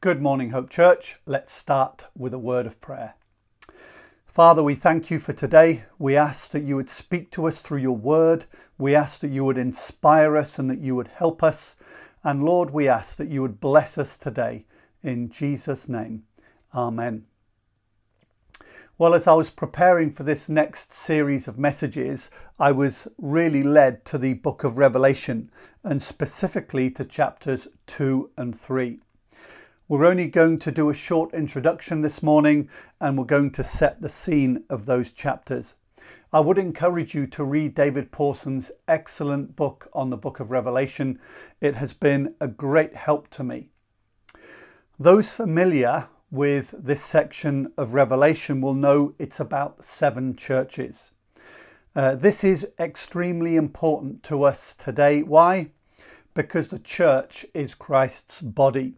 Good morning, Hope Church. Let's start with a word of prayer. Father, we thank you for today. We ask that you would speak to us through your word. We ask that you would inspire us and that you would help us. And Lord, we ask that you would bless us today. In Jesus' name, Amen. Well, as I was preparing for this next series of messages, I was really led to the book of Revelation and specifically to chapters 2 and 3. We're only going to do a short introduction this morning and we're going to set the scene of those chapters. I would encourage you to read David Pawson's excellent book on the book of Revelation. It has been a great help to me. Those familiar with this section of Revelation will know it's about seven churches. Uh, this is extremely important to us today. Why? Because the church is Christ's body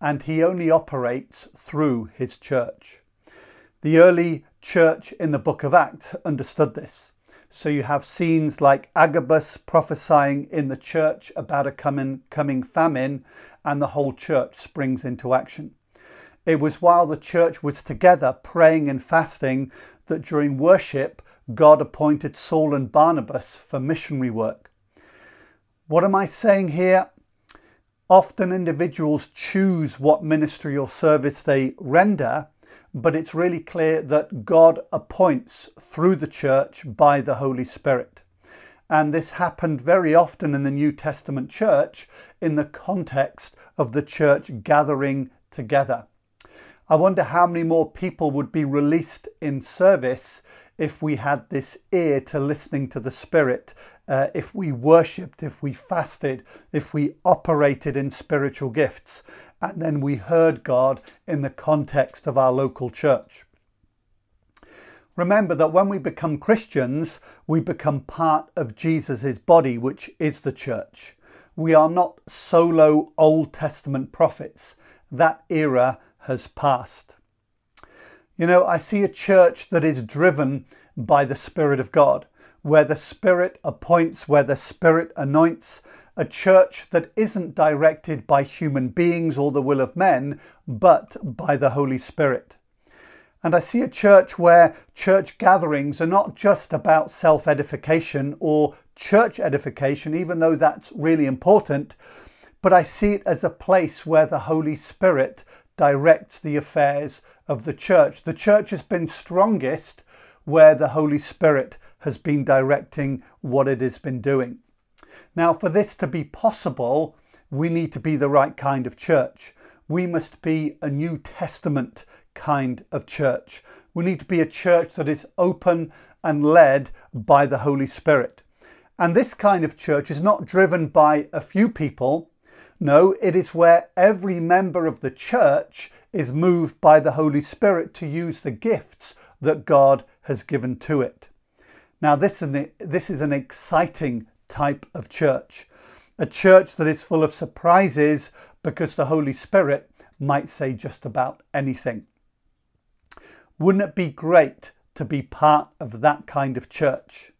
and he only operates through his church. The early church in the book of Acts understood this. So you have scenes like Agabus prophesying in the church about a coming, coming famine, and the whole church springs into action. It was while the church was together praying and fasting that during worship, God appointed Saul and Barnabas for missionary work. What am I saying here? Often individuals choose what ministry or service they render, but it's really clear that God appoints through the church by the Holy Spirit. And this happened very often in the New Testament church in the context of the church gathering together. I wonder how many more people would be released in service if we had this ear to listening to the Spirit, uh, if we worshipped, if we fasted, if we operated in spiritual gifts, and then we heard God in the context of our local church. Remember that when we become Christians, we become part of Jesus' body, which is the church. We are not solo Old Testament prophets. That era has passed. You know, I see a church that is driven by the Spirit of God, where the Spirit appoints, where the Spirit anoints, a church that isn't directed by human beings or the will of men, but by the Holy Spirit. And I see a church where church gatherings are not just about self edification or church edification, even though that's really important, but I see it as a place where the Holy Spirit directs the affairs of the church. The church has been strongest where the Holy Spirit has been directing what it has been doing. Now, for this to be possible, we need to be the right kind of church. We must be a New Testament kind of church. We need to be a church that is open and led by the Holy Spirit. And this kind of church is not driven by a few people, no, it is where every member of the church is moved by the Holy Spirit to use the gifts that God has given to it. Now, this is an, exciting type of church, a church that is full of surprises because the Holy Spirit might say just about anything. Wouldn't it be great to be part of that kind of church?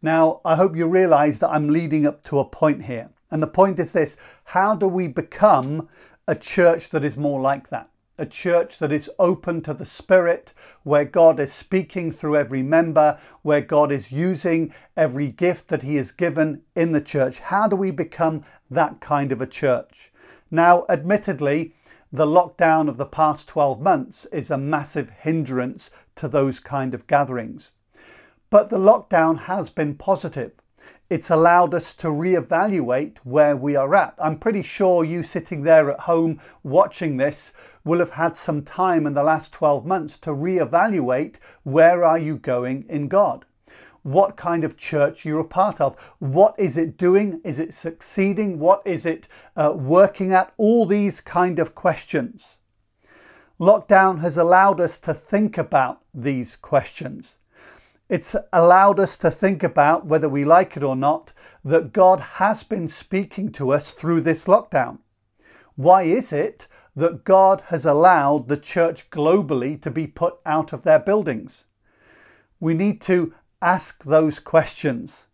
Now, I hope you realize that I'm leading up to a point here. And the point is this how do we become a church that is more like that? A church that is open to the Spirit, where God is speaking through every member, where God is using every gift that He has given in the church. How do we become that kind of a church? Now, admittedly, the lockdown of the past 12 months is a massive hindrance to those kind of gatherings. But the lockdown has been positive it's allowed us to reevaluate where we are at. I'm pretty sure you sitting there at home watching this will have had some time in the last 12 months to reevaluate where are you going in God? What kind of church you're a part of? What is it doing? Is it succeeding? What is it uh, working at? All these kind of questions. Lockdown has allowed us to think about these questions. It's allowed us to think about, whether we like it or not, that God has been speaking to us through this lockdown. Why is it that God has allowed the church globally to be put out of their buildings? We need to ask those questions.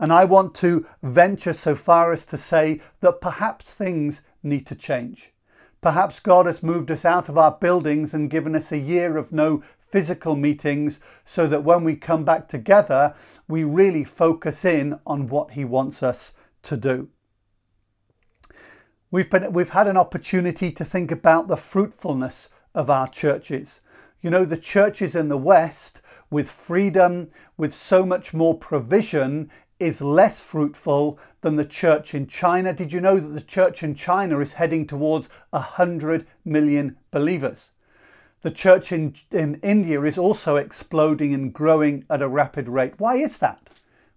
And I want to venture so far as to say that perhaps things need to change. Perhaps God has moved us out of our buildings and given us a year of no physical meetings so that when we come back together, we really focus in on what He wants us to do. We've, been, we've had an opportunity to think about the fruitfulness of our churches. You know, the churches in the West, with freedom, with so much more provision, is less fruitful than the church in China. Did you know that the church in China is heading towards 100 million believers? The church in, in India is also exploding and growing at a rapid rate. Why is that?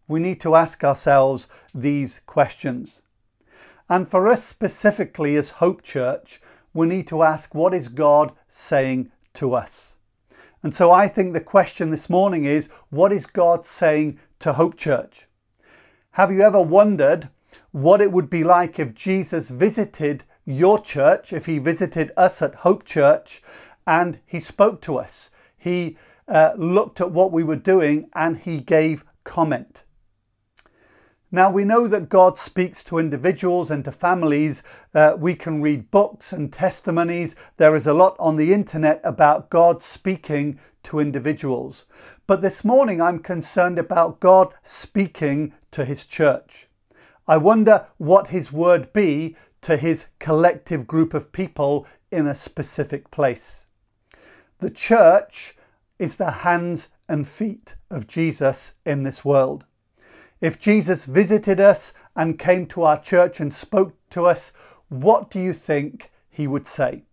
We need to ask ourselves these questions. And for us specifically as Hope Church, we need to ask what is God saying to us? And so I think the question this morning is what is God saying to Hope Church? Have you ever wondered what it would be like if Jesus visited your church, if he visited us at Hope Church and he spoke to us? He uh, looked at what we were doing and he gave comment. Now, we know that God speaks to individuals and to families. Uh, we can read books and testimonies. There is a lot on the internet about God speaking to individuals. But this morning, I'm concerned about God speaking to His church. I wonder what His word be to His collective group of people in a specific place. The church is the hands and feet of Jesus in this world. If Jesus visited us and came to our church and spoke to us, what do you think he would say?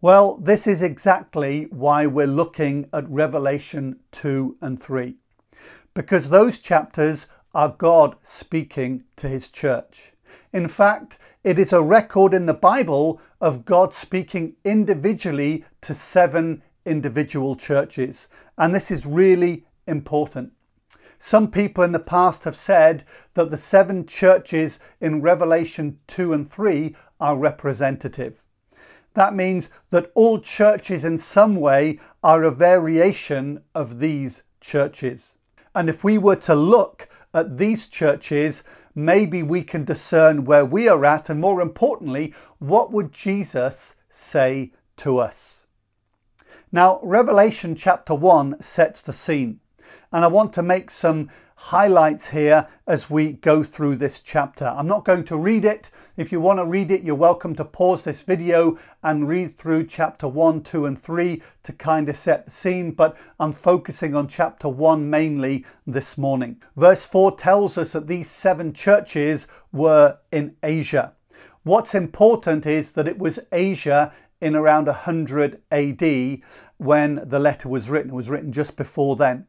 Well, this is exactly why we're looking at Revelation 2 and 3, because those chapters are God speaking to his church. In fact, it is a record in the Bible of God speaking individually to seven individual churches. And this is really important. Some people in the past have said that the seven churches in Revelation 2 and 3 are representative. That means that all churches in some way are a variation of these churches. And if we were to look at these churches, maybe we can discern where we are at, and more importantly, what would Jesus say to us? Now, Revelation chapter 1 sets the scene. And I want to make some highlights here as we go through this chapter. I'm not going to read it. If you want to read it, you're welcome to pause this video and read through chapter 1, 2 and 3 to kind of set the scene, but I'm focusing on chapter 1 mainly this morning. Verse 4 tells us that these seven churches were in Asia. What's important is that it was Asia in around 100 AD when the letter was written. It was written just before then.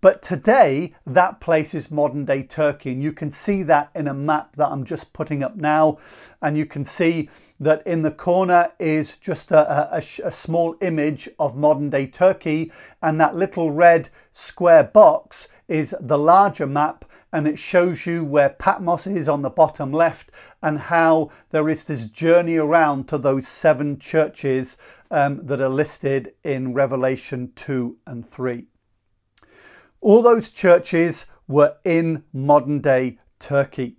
But today, that place is modern day Turkey, and you can see that in a map that I'm just putting up now. And you can see that in the corner is just a, a, a small image of modern day Turkey, and that little red square box is the larger map and it shows you where Patmos is on the bottom left and how there is this journey around to those seven churches um, that are listed in Revelation 2 and 3. All those churches were in modern day Turkey.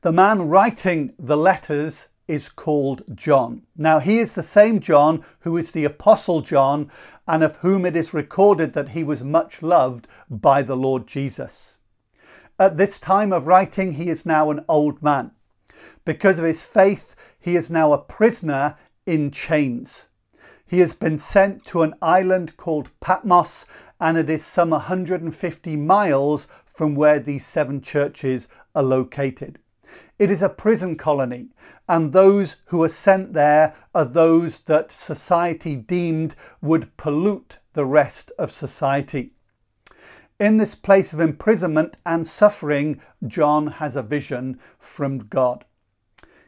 The man writing the letters is called John. Now, he is the same John who is the Apostle John and of whom it is recorded that he was much loved by the Lord Jesus. At this time of writing, he is now an old man. Because of his faith, he is now a prisoner in chains. He has been sent to an island called Patmos, and it is some 150 miles from where these seven churches are located. It is a prison colony, and those who are sent there are those that society deemed would pollute the rest of society. In this place of imprisonment and suffering, John has a vision from God.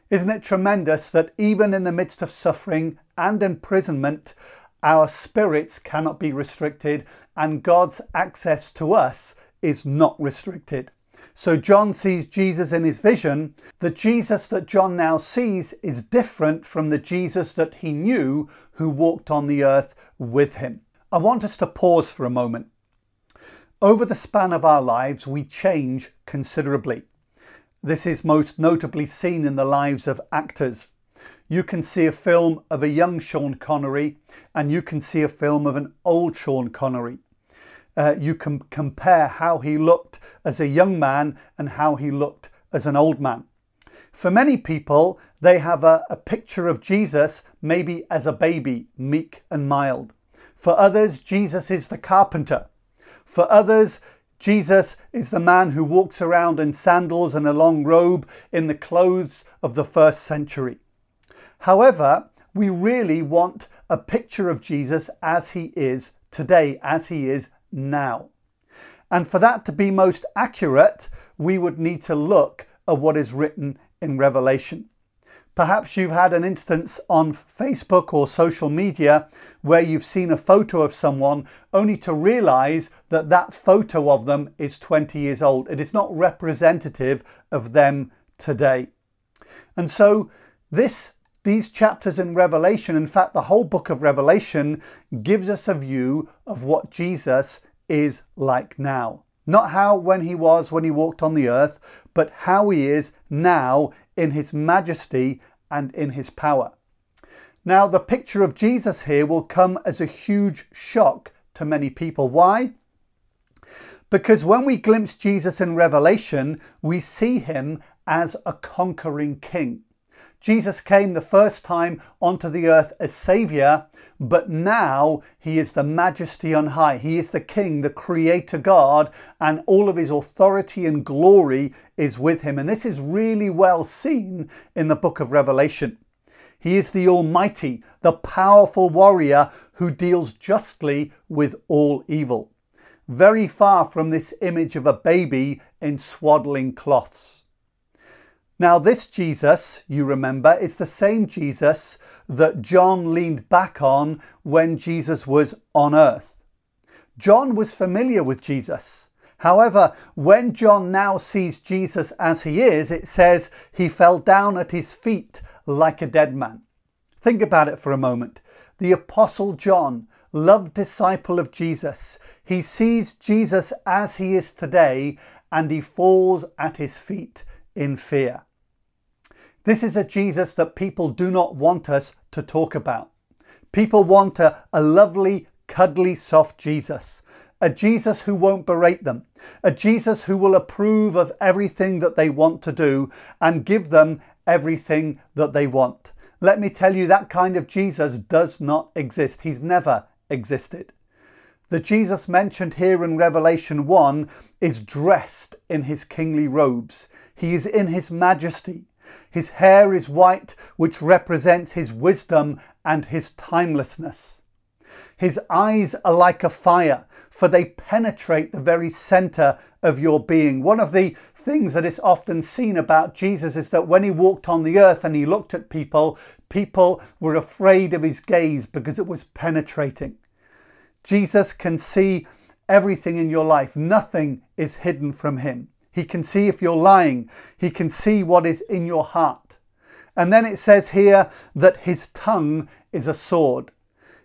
Isn't it tremendous that even in the midst of suffering and imprisonment, our spirits cannot be restricted and God's access to us is not restricted? So John sees Jesus in his vision. The Jesus that John now sees is different from the Jesus that he knew who walked on the earth with him. I want us to pause for a moment. Over the span of our lives, we change considerably. This is most notably seen in the lives of actors. You can see a film of a young Sean Connery and you can see a film of an old Sean Connery. Uh, you can compare how he looked as a young man and how he looked as an old man. For many people, they have a, a picture of Jesus maybe as a baby, meek and mild. For others, Jesus is the carpenter. For others, Jesus is the man who walks around in sandals and a long robe in the clothes of the first century. However, we really want a picture of Jesus as he is today, as he is now. And for that to be most accurate, we would need to look at what is written in Revelation. Perhaps you've had an instance on Facebook or social media where you've seen a photo of someone only to realize that that photo of them is 20 years old. It is not representative of them today. And so this these chapters in Revelation, in fact, the whole book of Revelation gives us a view of what Jesus is like now. Not how when he was when he walked on the earth, but how he is now in his majesty and in his power. Now, the picture of Jesus here will come as a huge shock to many people. Why? Because when we glimpse Jesus in Revelation, we see him as a conquering king. Jesus came the first time onto the earth as Saviour, but now he is the majesty on high. He is the King, the Creator God, and all of his authority and glory is with him. And this is really well seen in the book of Revelation. He is the Almighty, the powerful warrior who deals justly with all evil. Very far from this image of a baby in swaddling cloths. Now, this Jesus, you remember, is the same Jesus that John leaned back on when Jesus was on earth. John was familiar with Jesus. However, when John now sees Jesus as he is, it says he fell down at his feet like a dead man. Think about it for a moment. The Apostle John, loved disciple of Jesus, he sees Jesus as he is today and he falls at his feet in fear. This is a Jesus that people do not want us to talk about. People want a, a lovely, cuddly, soft Jesus, a Jesus who won't berate them, a Jesus who will approve of everything that they want to do and give them everything that they want. Let me tell you, that kind of Jesus does not exist. He's never existed. The Jesus mentioned here in Revelation 1 is dressed in his kingly robes. He is in his majesty. His hair is white, which represents his wisdom and his timelessness. His eyes are like a fire, for they penetrate the very center of your being. One of the things that is often seen about Jesus is that when he walked on the earth and he looked at people, people were afraid of his gaze because it was penetrating. Jesus can see everything in your life, nothing is hidden from him. He can see if you're lying. He can see what is in your heart. And then it says here that his tongue is a sword.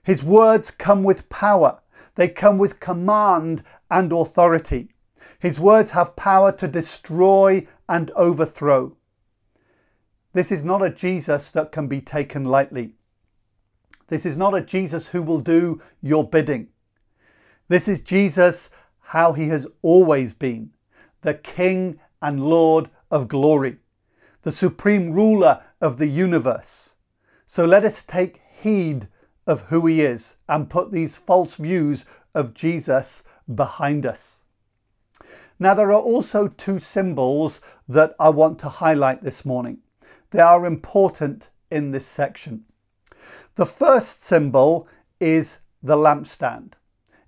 His words come with power. They come with command and authority. His words have power to destroy and overthrow. This is not a Jesus that can be taken lightly. This is not a Jesus who will do your bidding. This is Jesus how he has always been the King and Lord of glory, the supreme ruler of the universe. So let us take heed of who he is and put these false views of Jesus behind us. Now, there are also two symbols that I want to highlight this morning. They are important in this section. The first symbol is the lampstand.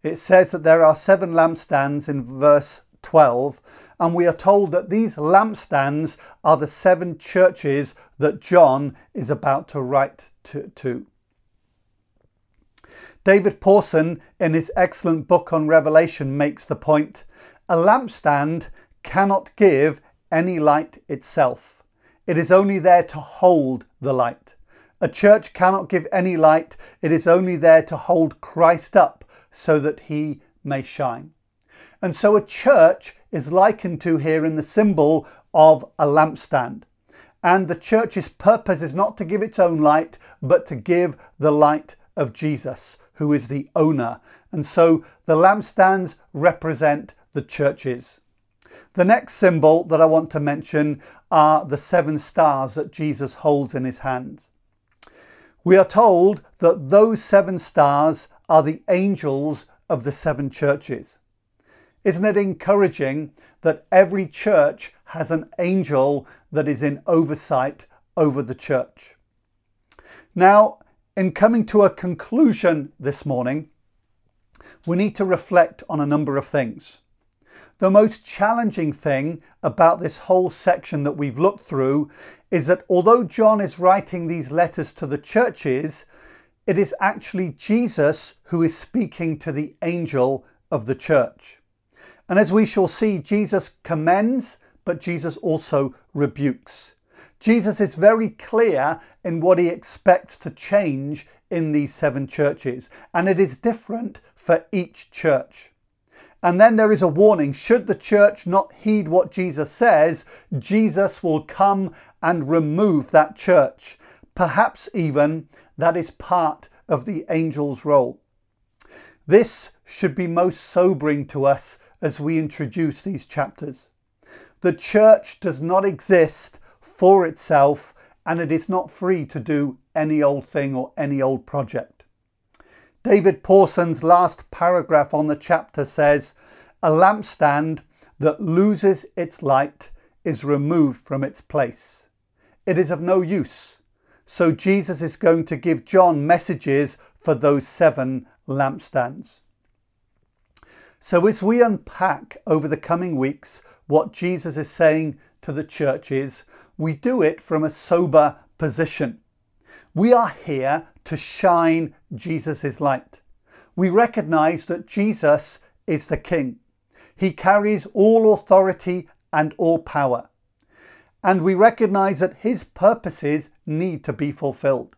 It says that there are seven lampstands in verse 12, and we are told that these lampstands are the seven churches that John is about to write to. to. David Pawson, in his excellent book on Revelation, makes the point a lampstand cannot give any light itself. It is only there to hold the light. A church cannot give any light, it is only there to hold Christ up so that he may shine. And so a church is likened to here in the symbol of a lampstand. And the church's purpose is not to give its own light, but to give the light of Jesus, who is the owner. And so the lampstands represent the churches. The next symbol that I want to mention are the seven stars that Jesus holds in his hands. We are told that those seven stars are the angels of the seven churches. Isn't it encouraging that every church has an angel that is in oversight over the church? Now, in coming to a conclusion this morning, we need to reflect on a number of things. The most challenging thing about this whole section that we've looked through is that although John is writing these letters to the churches, it is actually Jesus who is speaking to the angel of the church. And as we shall see, Jesus commends, but Jesus also rebukes. Jesus is very clear in what he expects to change in these seven churches, and it is different for each church. And then there is a warning should the church not heed what Jesus says, Jesus will come and remove that church. Perhaps even that is part of the angel's role. This should be most sobering to us as we introduce these chapters. The church does not exist for itself and it is not free to do any old thing or any old project. David Pawson's last paragraph on the chapter says, A lampstand that loses its light is removed from its place. It is of no use. So Jesus is going to give John messages for those seven lampstands. So, as we unpack over the coming weeks what Jesus is saying to the churches, we do it from a sober position. We are here to shine Jesus' light. We recognize that Jesus is the King. He carries all authority and all power. And we recognize that his purposes need to be fulfilled.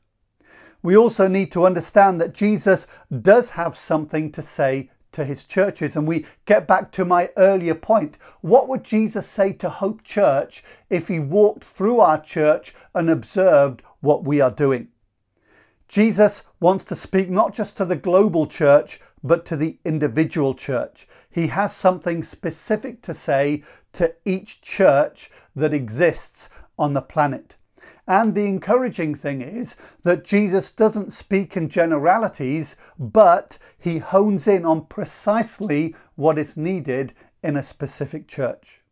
We also need to understand that Jesus does have something to say to his churches. And we get back to my earlier point. What would Jesus say to Hope Church if he walked through our church and observed what we are doing? Jesus wants to speak not just to the global church, but to the individual church. He has something specific to say to each church that exists on the planet. And the encouraging thing is that Jesus doesn't speak in generalities, but he hones in on precisely what is needed in a specific church.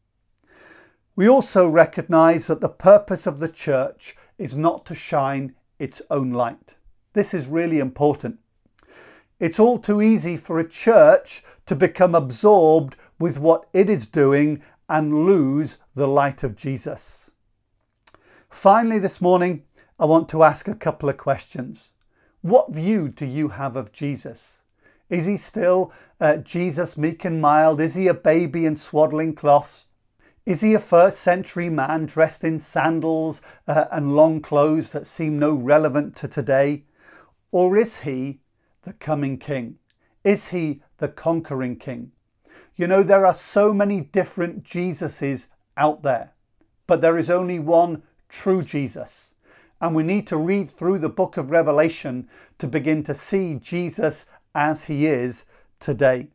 We also recognize that the purpose of the church is not to shine its own light. This is really important. It's all too easy for a church to become absorbed with what it is doing and lose the light of Jesus. Finally, this morning, I want to ask a couple of questions. What view do you have of Jesus? Is he still uh, Jesus meek and mild? Is he a baby in swaddling cloths? Is he a first century man dressed in sandals uh, and long clothes that seem no relevant to today? Or is he the coming king? Is he the conquering king? You know, there are so many different Jesuses out there, but there is only one true Jesus. And we need to read through the book of Revelation to begin to see Jesus as he is today.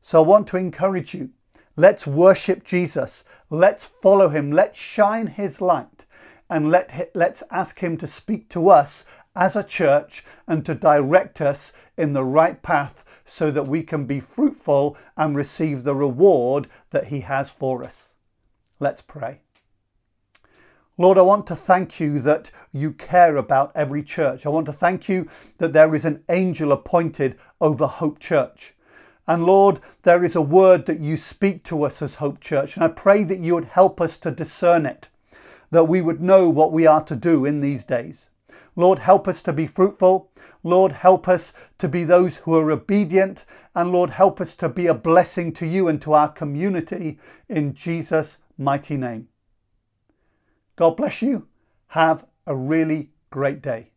So I want to encourage you. Let's worship Jesus. Let's follow him. Let's shine his light. And let, let's ask him to speak to us as a church and to direct us in the right path so that we can be fruitful and receive the reward that he has for us. Let's pray. Lord, I want to thank you that you care about every church. I want to thank you that there is an angel appointed over Hope Church. And Lord, there is a word that you speak to us as Hope Church. And I pray that you would help us to discern it, that we would know what we are to do in these days. Lord, help us to be fruitful. Lord, help us to be those who are obedient. And Lord, help us to be a blessing to you and to our community in Jesus' mighty name. God bless you. Have a really great day.